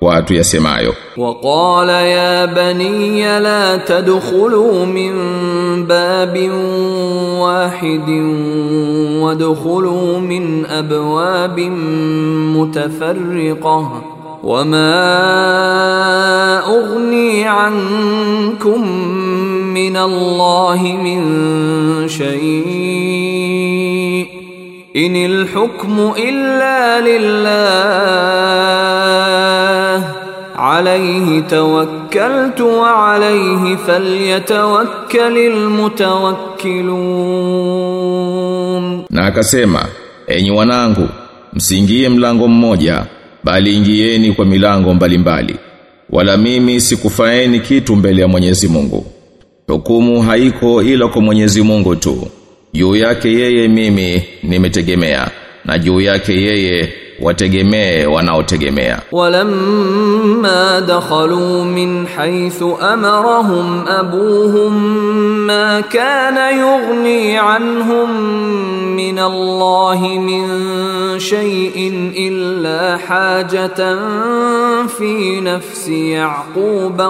watu yasemayo وقال يا بني لا تدخلوا من باب واحد وادخلوا من ابواب متفرقه وما اغني عنكم من الله من شيء ان الحكم الا لله alayhi tawakkaltu wa alayhi falyatawakkalil mutawakkilun, na akasema enyi wanangu msiingie mlango mmoja bali ingieni kwa milango mbalimbali. Mbali. wala mimi sikufaeni kitu mbele ya Mwenyezi Mungu. Hukumu haiko ila kwa Mwenyezi Mungu tu. Juu yake yeye mimi nimetegemea na juu yake yeye wategemee wanaotegemea ولما دخلوا من حيث امرهم ابوهم ما كان يغني عنهم من الله من شيء الا حاجه في نفس يعقوب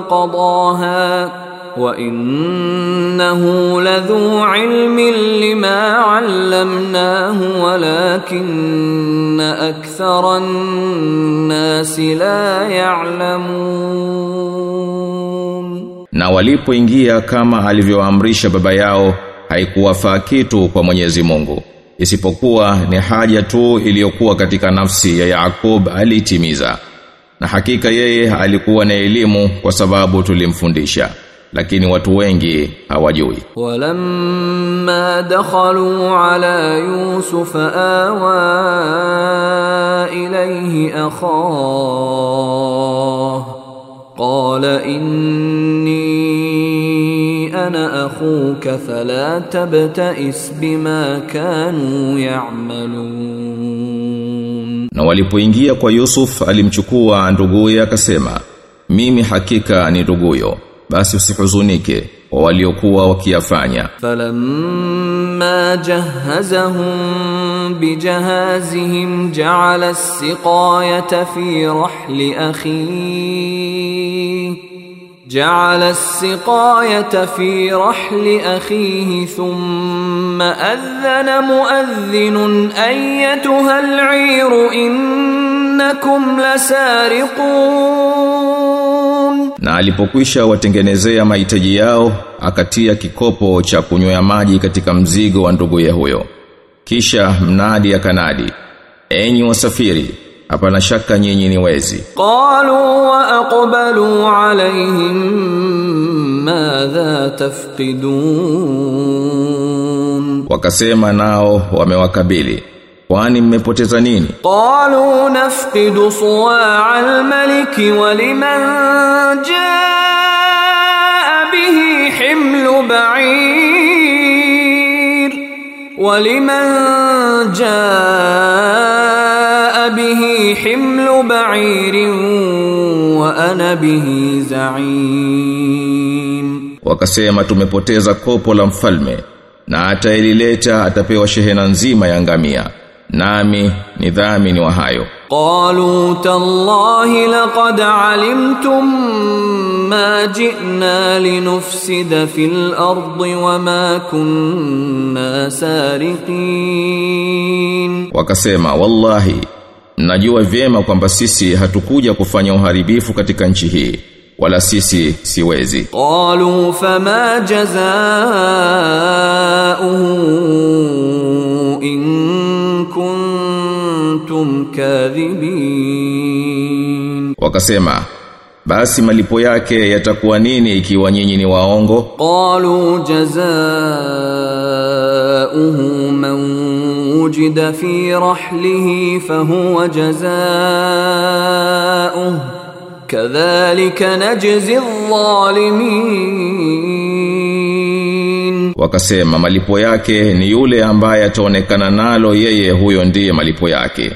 wa innahu ladhu ilmin lima 'allamnahu walakinna aktharan nasi la ya'lamun na walipoingia kama alivyoamrisha baba yao haikuwafaa kitu kwa Mwenyezi Mungu. Isipokuwa ni haja tu iliyokuwa katika nafsi ya Yaakub alitimiza. Na hakika yeye alikuwa na elimu kwa sababu tulimfundisha lakini watu wengi hawajui. Walamma dakhalu ala yusuf awa ilayhi akhah. Qala inni ana akhuka fala tabtais bima kanu ya'malun. Na walipoingia kwa yusuf alimchukua nduguye akasema mimi hakika ni nduguyo. Basi usihuzunike waliokuwa wakiyafanya. فلما جهزهم بجهازهم جعل السقاية في رحل أخيه جعل السقاية في رحل أخيه ثم أذن مؤذن أيتها العير إنكم لسارقون na alipokwisha watengenezea mahitaji yao akatia kikopo cha kunywea maji katika mzigo wa ndugu ya huyo. Kisha mnadi akanadi enyi wasafiri hapana shaka nyinyi ni wezi. Qalu wa aqbalu alaihim madha tafqidun. Wakasema nao wamewakabili kwani mmepoteza nini? Qalu nafqidu suwa'a al-malik wa liman jaa bihi himlu ba'ir. Wa liman jaa bihi himlu ba'irin wa ana bihi za'im. Wakasema tumepoteza kopo la mfalme na atailileta atapewa shehena nzima ya ngamia nami ni dhamini wa hayo. Qalu tallahi laqad alimtum ma ji'na linufsida fil ardi wama kunna sariqin. Wakasema wallahi mnajua vyema kwamba sisi hatukuja kufanya uharibifu katika nchi hii wala sisi siwezi. Qalu fama jazaa'uhu in kuntum kadhibin. Wakasema basi malipo yake yatakuwa nini ikiwa nyinyi ni waongo? Qalu jazaa'uhu man wujida fi rahlihi fahuwa jazaa'uhu. Kadhalika najzi adh-dhalimin wakasema malipo yake ni yule ambaye ataonekana nalo yeye huyo ndiye malipo yake.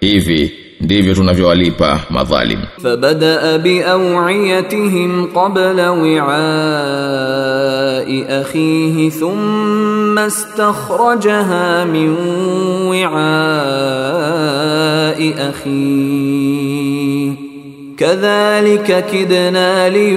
Hivi ndivyo tunavyowalipa madhalim. Fabada bi awiyatihim qabla wi'a'i akhihi thumma istakhrajaha min wi'a'i akhihi. Kadhalika kidna li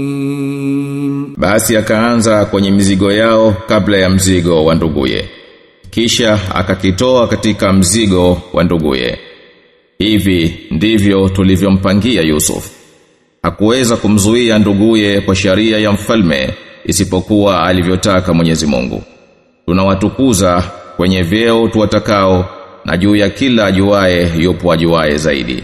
Basi akaanza kwenye mizigo yao kabla ya mzigo wa nduguye. Kisha akakitoa katika mzigo wa nduguye. Hivi ndivyo tulivyompangia Yusuf. Hakuweza kumzuia nduguye kwa sharia ya mfalme isipokuwa alivyotaka Mwenyezi Mungu. Tunawatukuza kwenye vyeo tuwatakao na juu ya kila ajuaye yupo ajuaye zaidi.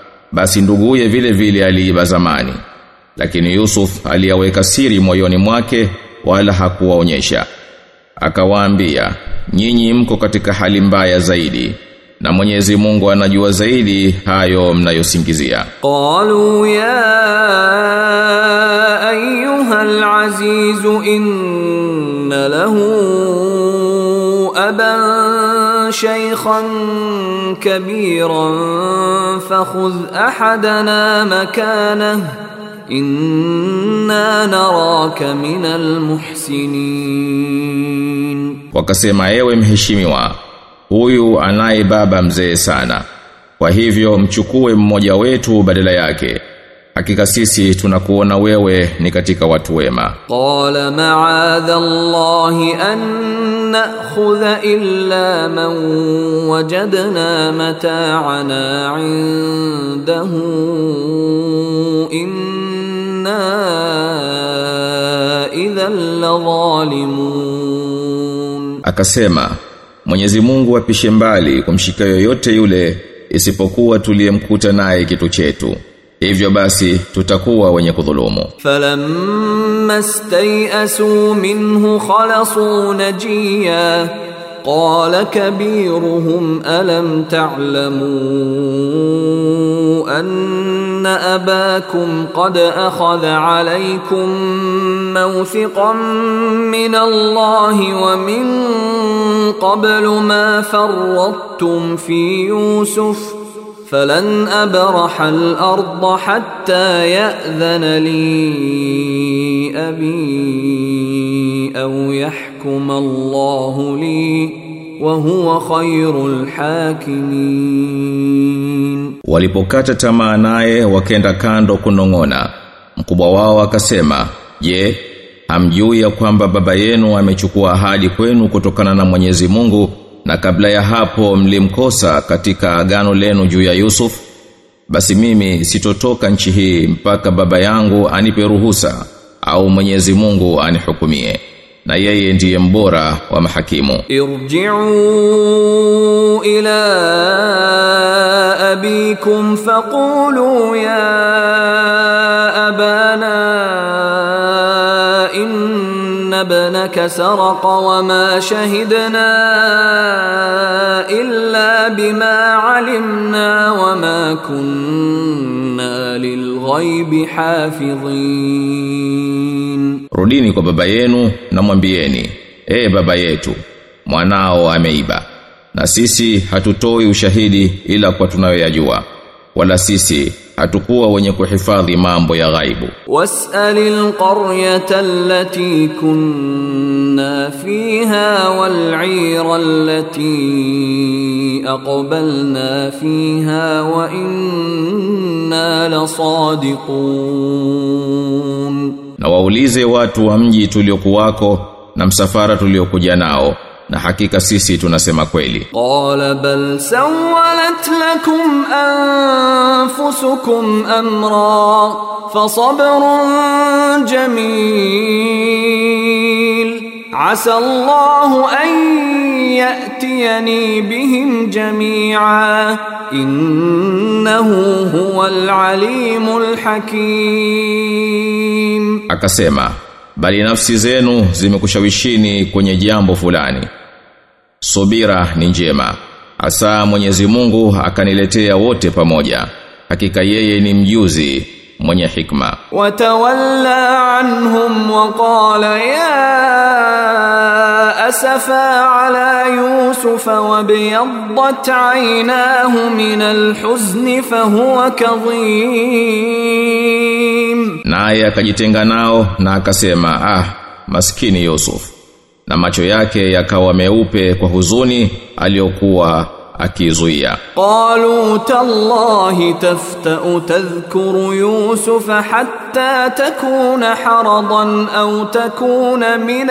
basi nduguye vile vile aliiba zamani. Lakini Yusuf aliyaweka siri moyoni mwake wala hakuwaonyesha. Akawaambia nyinyi mko katika hali mbaya zaidi na Mwenyezi Mungu anajua zaidi hayo mnayosingizia. Qalu ya ayyuhal aziz inna lahu aban شيخا كبيرا فخذ أحدنا مكانه إنا نراك من المحسنين Wakasema ewe mheshimiwa, huyu anaye baba mzee sana. Kwa hivyo mchukue mmoja wetu badala yake. hakika sisi tunakuona wewe ni katika watu wema. Qala ma'adha allahi an na'khudha illa man wajadna mata'ana 'indahu inna idhan ladhalimun. Akasema Mwenyezi Mungu apishe mbali kumshika yoyote yule isipokuwa tuliyemkuta naye kitu chetu. Hivyo basi tutakuwa wenye kudhulumu. فلما استيئسوا منه خلصوا نجيا قال كبيرهم ألم تعلموا أن أباكم قد أخذ عليكم موثقا من الله ومن قبل ما فرطتم في يوسف falan abraha al-ardha hatta ya'dhana li abi au yahkum Allahu li wa huwa khairul walipokata tamaa naye wakenda kando kunongona mkubwa wao akasema je hamjui ya kwamba baba yenu amechukua ahadi kwenu kutokana na Mwenyezi Mungu? na kabla ya hapo mlimkosa katika agano lenu juu ya Yusuf basi mimi sitotoka nchi hii mpaka baba yangu anipe ruhusa au Mwenyezi Mungu anihukumie. Na yeye ndiye mbora wa mahakimu. Irji'u ila abikum faqulu ya abana inna ibnaka saraqa wa ma shahidna illa bima alimna wa ma kunna rudini kwa baba yenu na mwambieni, ee baba yetu, mwanao ameiba na sisi hatutoi ushahidi ila kwa tunayoyajua wala sisi hatukuwa wenye kuhifadhi mambo ya ghaibu. Wasalil qaryata allati kunna fiha wal'ira allati aqbalna fiha wa inna lasadiqun. Na waulize watu wa mji tuliokuwako na msafara tuliokuja nao na hakika sisi tunasema kweli. Qala bal sawalat lakum anfusukum amra fasabrun jamil. Asa Allahu an yatiyani bihim jami'a. Innahu huwal alimul hakim. Akasema bali nafsi zenu zimekushawishini kwenye jambo fulani subira ni njema. Asa Mwenyezi Mungu akaniletea wote pamoja. Hakika yeye ni mjuzi mwenye hikma. Watawalla anhum wa ya asafa ala yusuf wa biyaddat aynahu min alhuzn fa kadhim. Naye akajitenga nao na akasema ah maskini yusuf na macho yake yakawa meupe kwa huzuni aliyokuwa akizuia qalu tallahi taftau tadhkuru yusuf hatta takuna haradan au takuna min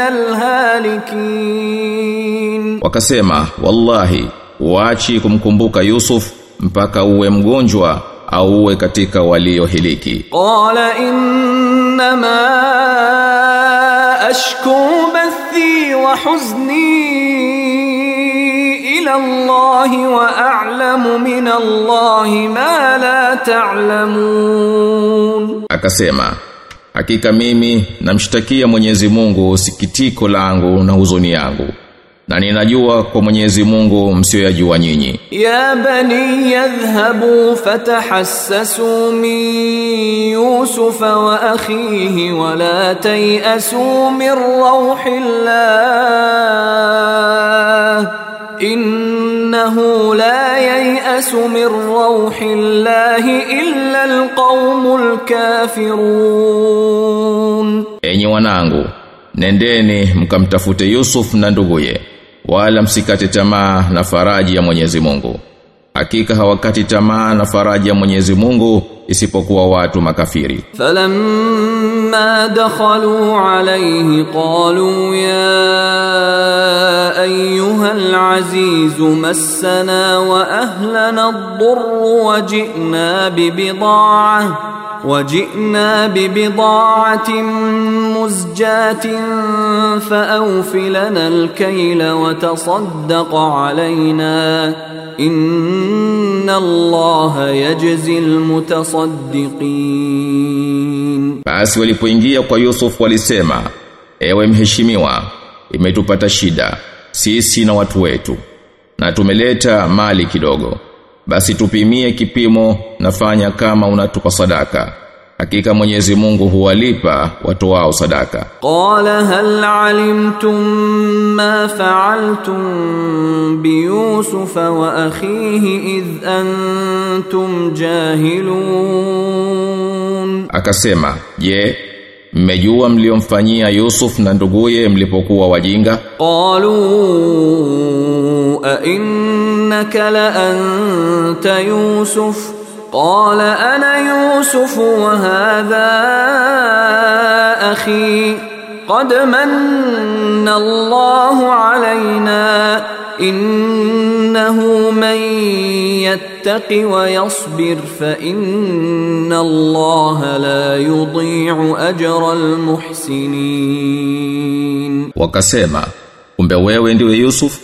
alhalikin wakasema wallahi waachi kumkumbuka yusuf mpaka uwe mgonjwa au uwe katika waliohiliki. Qala innama أشكو بثي وحزني إلى الله وأعلم من الله ما لا تعلمون Akasema, hakika mimi namshtakia Mwenyezi Mungu sikitiko langu na huzuni yangu. na ninajua kwa Mwenyezi Mungu msiyoyajua nyinyi. Ya bani yadhhabu fatahassasu min Yusuf wa akhihi wa la tayasu min rauhillah. Innahu la yayasu min rauhillah illa alqaumul kafirun, enyi wanangu nendeni mkamtafute Yusuf na nduguye. wala msikate tamaa na faraji ya Mwenyezi Mungu hakika hawakati tamaa na faraji ya Mwenyezi Mungu isipokuwa watu makafiri falamma dakhalu alayhi qalu ya ayyuhal aziz massana wa ahlana ad-durr wa ji'na bi bid'ah وجئنا ببضاعة مزجاة فأوف لنا الكيل وتصدق علينا إن الله يجزي المتصدقين Basi walipoingia kwa Yusuf walisema, ewe mheshimiwa, imetupata shida, sisi na watu wetu, na tumeleta mali kidogo. Basi tupimie kipimo na fanya kama unatupa sadaka. Hakika Mwenyezi Mungu huwalipa watu wao sadaka. Qala hal alimtum ma fa'altum bi Yusuf wa akhihi idh antum jahilun. Akasema, je, mmejua mliomfanyia Yusuf na nduguye mlipokuwa wajinga? Qalu a innaka la anta Yusuf قال أنا يوسف وهذا أخي قد من الله علينا إنه من يتق ويصبر فإن الله لا يضيع أجر المحسنين Wakasema, kumbe wewe ndiwe Yusuf?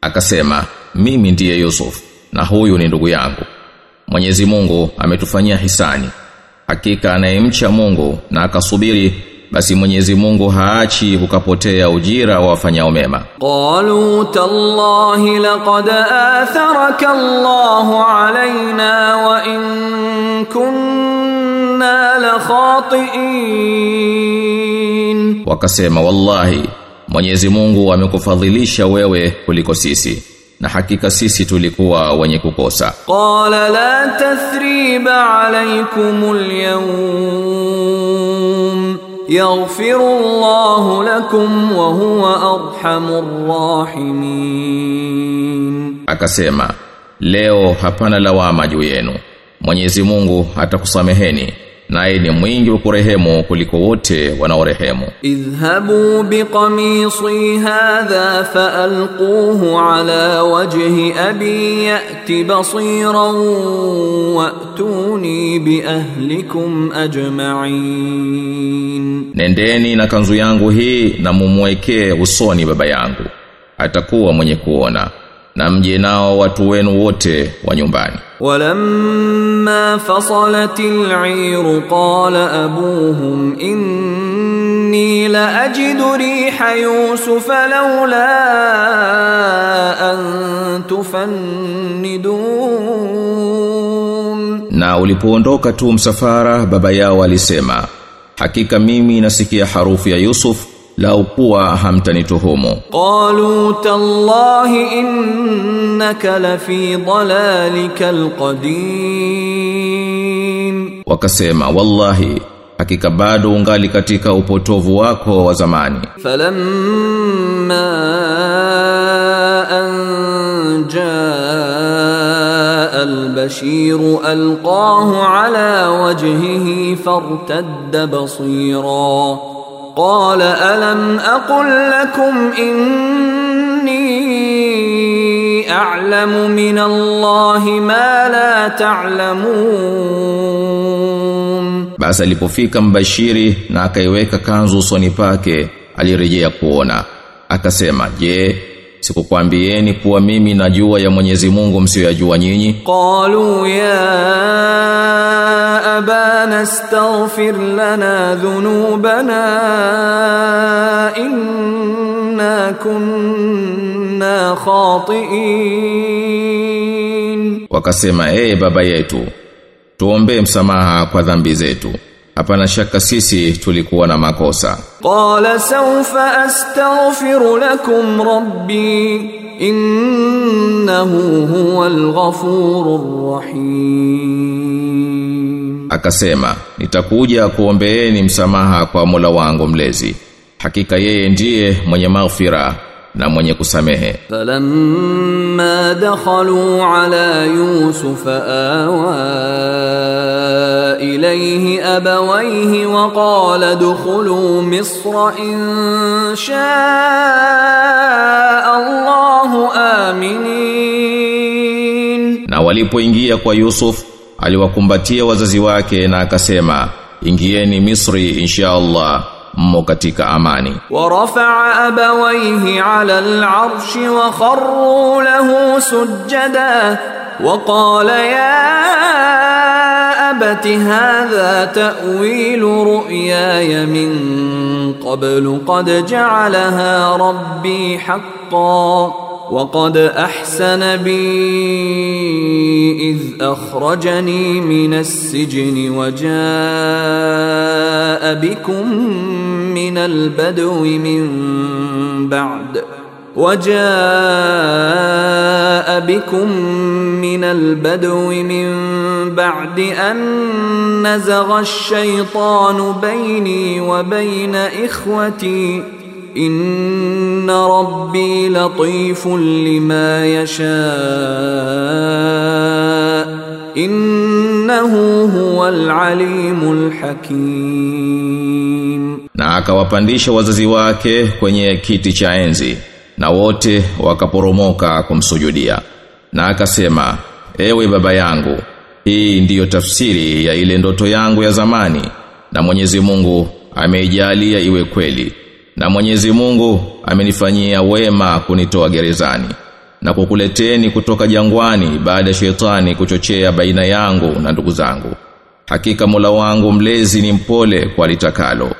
Akasema, mimi ndiye Yusuf na huyu ni ndugu yangu. Mwenyezi Mungu ametufanyia hisani hakika anayemcha Mungu na akasubiri basi Mwenyezi Mungu haachi ukapotea ujira wa wafanyao mema. Qalu tallahi laqad atharaka Allahu alaina wa in kunna la khatiin. Wakasema wallahi Mwenyezi Mungu amekufadhilisha wewe kuliko sisi na hakika sisi tulikuwa wenye kukosa. Qala la tathriba alaykumul yawm yaghfiru Allahu lakum wa huwa arhamur rahimin. Akasema leo hapana lawama juu yenu. Mwenyezi Mungu atakusameheni naye ni mwingi wa kurehemu kuliko wote wanaorehemu. Idhhabu biqamisi hadha faalquhu ala wajhi abi yati basiran watuni biahlikum ajma'in, nendeni na kanzu yangu hii na mumwekee usoni baba yangu, atakuwa mwenye kuona na mje nao watu wenu wote wa nyumbani. Walamma fasalatil ayr qala abuhum inni la ajidu riha yusuf laula an tufannidun. Na ulipoondoka tu msafara baba yao alisema hakika mimi nasikia harufu ya yusuf lau kuwa hamtanituhumu. قالوا تالله إنك لفي ضلالك القديم Wakasema wallahi hakika bado ungali katika upotovu wako wa zamani. فلما أن جاء البشير ألقاه على وجهه فارتد qala alam aqul lakum inni a'lamu min Allahi ma la ta'lamun basi alipofika mbashiri na akaiweka kanzu usoni pake alirejea kuona. Akasema je sikukwambieni kuwa mimi najua ya Mwenyezi Mungu msiyojua nyinyi? Qalu ya يا أبانا استغفر لنا ذنوبنا إنا كنا خاطئين Wakasema, "Ee baba yetu, tuombe msamaha kwa dhambi zetu. Hapana shaka sisi tulikuwa na makosa." قال سوف أستغفر لكم ربي إنه هو الغفور الرحيم akasema nitakuja kuombeeni msamaha kwa Mola wangu mlezi. Hakika yeye ndiye mwenye maghfira na mwenye kusamehe. Falamma dakhalu ala yusuf awa ilayhi abawayhi wa qala dukhulu misra in shaa Allah aminin. Na walipoingia kwa Yusuf aliwakumbatia wazazi wake na akasema, "Ingieni Misri insha Allah, mmo katika amani ورفع أبويه على العرش وخروا له سجدا وقال يا أبت هذا تأويل رؤياي من قبل قد جعلها ربي حقا وقد أحسن بي إذ أخرجني من السجن وجاء بكم من البدو من بعد وجاء بكم من البدو من بعد أن نزغ الشيطان بيني وبين إخوتي Inna rabbi latifun lima yasha innahu huwal alimul hakim, na akawapandisha wazazi wake kwenye kiti cha enzi na wote wakaporomoka kumsujudia. Na akasema ewe baba yangu hii ndiyo tafsiri ya ile ndoto yangu ya zamani na Mwenyezi Mungu ameijalia iwe kweli. Na Mwenyezi Mungu amenifanyia wema kunitoa gerezani na kukuleteni kutoka jangwani baada ya shetani kuchochea baina yangu na ndugu zangu. Hakika Mola wangu mlezi ni mpole kwa litakalo.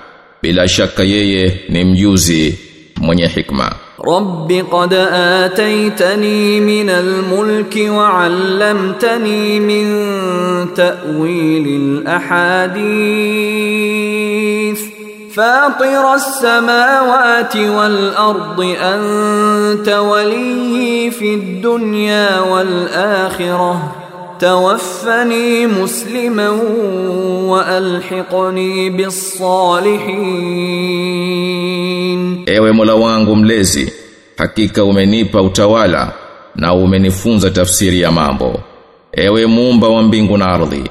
Bila shaka yeye ni mjuzi mwenye hikma. Rabbi qad ataitani min almulki wa 'allamtani min ta'wili alahadith فاطر السماوات والأرض أنت ولي في الدنيا والآخرة توفني مسلما وألحقني بالصالحين Ewe Mola wangu mlezi, hakika umenipa utawala na umenifunza tafsiri ya mambo. Ewe muumba wa mbingu na ardhi,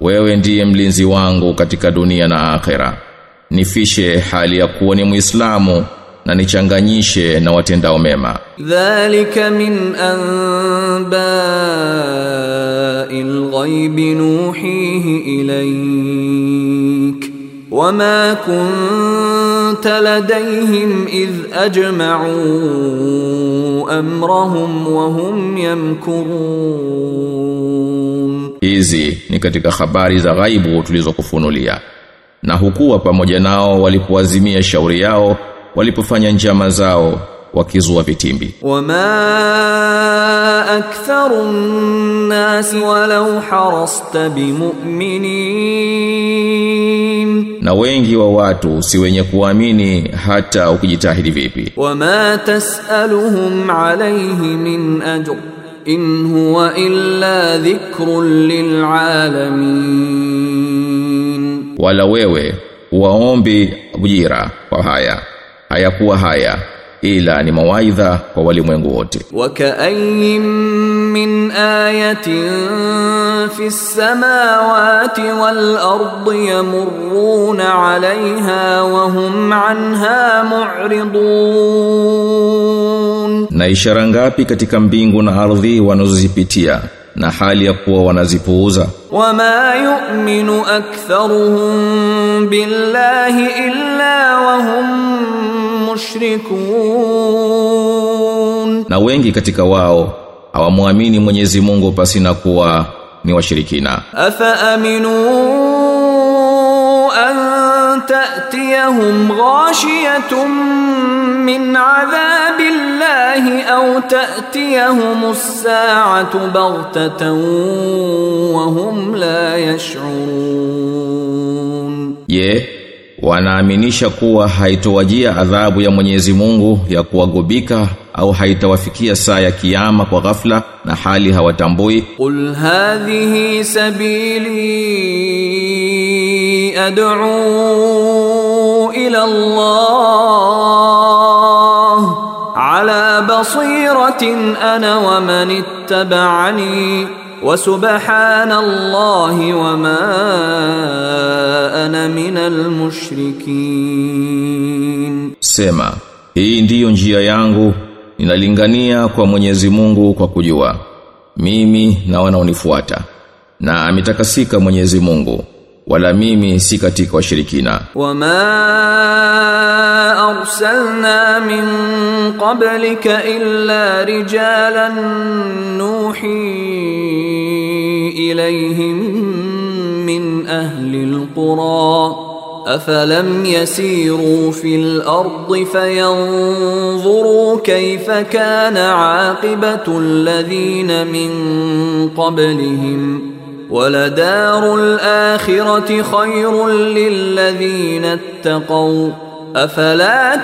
wewe ndiye mlinzi wangu katika dunia na akhera. nifishe hali ya kuwa ni Muislamu na nichanganyishe na watenda mema. Dhalika min anba'il ghaibi nuhihi ilayk wama kunta ladayhim idh ajma'u amrahum wa hum yamkurun. Hizi ni katika habari za ghaibu tulizokufunulia na hukuwa pamoja nao walipoazimia shauri yao walipofanya njama zao wakizua vitimbi. Wama aktharun nas walau harasta bimu'minin. Na wengi wa watu si wenye kuamini hata ukijitahidi vipi. Wama tasaluhum alayhi min ajr in huwa illa dhikrun lil'alamin wala wewe waombi ujira kwa haya. Hayakuwa haya ila ni mawaidha kwa walimwengu wote. Wakaayin min ayatin fi samawati wal ardi yamurruna alaiha wa hum anha mu'ridun. Na ishara ngapi katika mbingu na ardhi wanazozipitia? na hali ya kuwa wanazipuuza. Wama yu'minu aktharuhum billahi illa wa hum mushrikun. Na wengi katika wao hawamwamini Mwenyezi Mungu pasina kuwa ni washirikina. Afa aminu an ta'tiyahum ghashiyatun min adhabillahi aw ta'tiyahum as-sa'atu baghtatan wa hum la yash'urun je wanaaminisha kuwa haitowajia adhabu ya Mwenyezi Mungu ya kuwagubika au haitawafikia saa ya kiyama kwa ghafla na hali hawatambui qul hadhihi sabili ad'u ila Allah ala basiratin ana wa man ittaba'ani wa subhanallahi wa ma ana minal mushrikin sema hii ndiyo njia yangu ninalingania kwa Mwenyezi Mungu kwa kujua. Mimi na wanaonifuata na ametakasika Mwenyezi Mungu wala mimi si katika washirikina wama arsalna min qablika illa rijalan nuhi ilayhim min ahli alqura أفلم يسيروا في الأرض فينظروا كيف كان عاقبة الذين من قبلهم ؟ ولدار الآخرة خير للذين اتقوا أفلا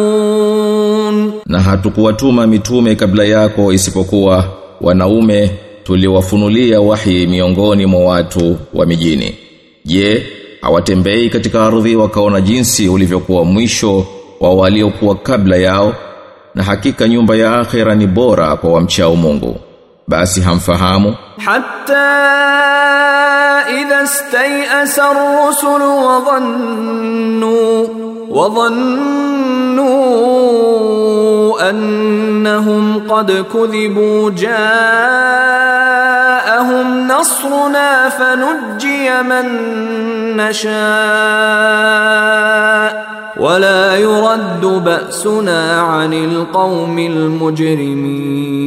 تعقلون na hatukuwatuma mitume kabla yako isipokuwa wanaume tuliwafunulia wahi miongoni mwa watu wa mijini je hawatembei katika ardhi wakaona jinsi ulivyokuwa mwisho wa waliokuwa kabla yao na hakika nyumba ya akhera ni bora kwa wamchao Mungu basi hamfahamu حتى إذا استيأس الرسل وظنوا وظنوا أنهم قد كذبوا جاءهم نصرنا فنجي من نشاء wala yuraddu ba'suna 'anil qaumil mujrimin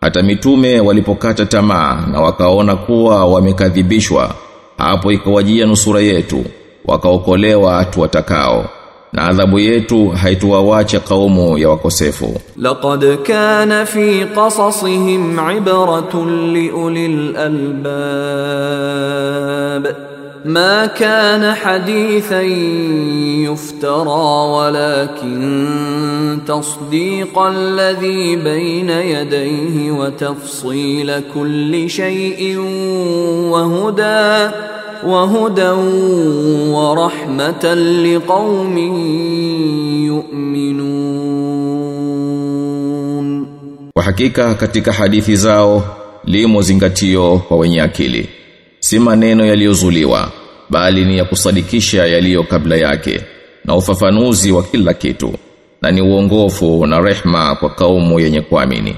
hata mitume walipokata tamaa na wakaona kuwa wamekadhibishwa hapo ikawajia nusura yetu wakaokolewa watu watakao na adhabu yetu haituwawache kaumu ya wakosefu. Laqad kana fi qasasihim ibratun liulil albab. ما كان حديثا يفترى ولكن تصديق الذي بين يديه وتفصيل كل شيء وهدى وهدى ورحمة لقوم يؤمنون hakika katika hadithi zao limo zingatio kwa wenye akili. Si maneno yaliyozuliwa, bali ni ya kusadikisha yaliyo kabla yake na ufafanuzi wa kila kitu na ni uongofu na rehma kwa kaumu yenye kuamini.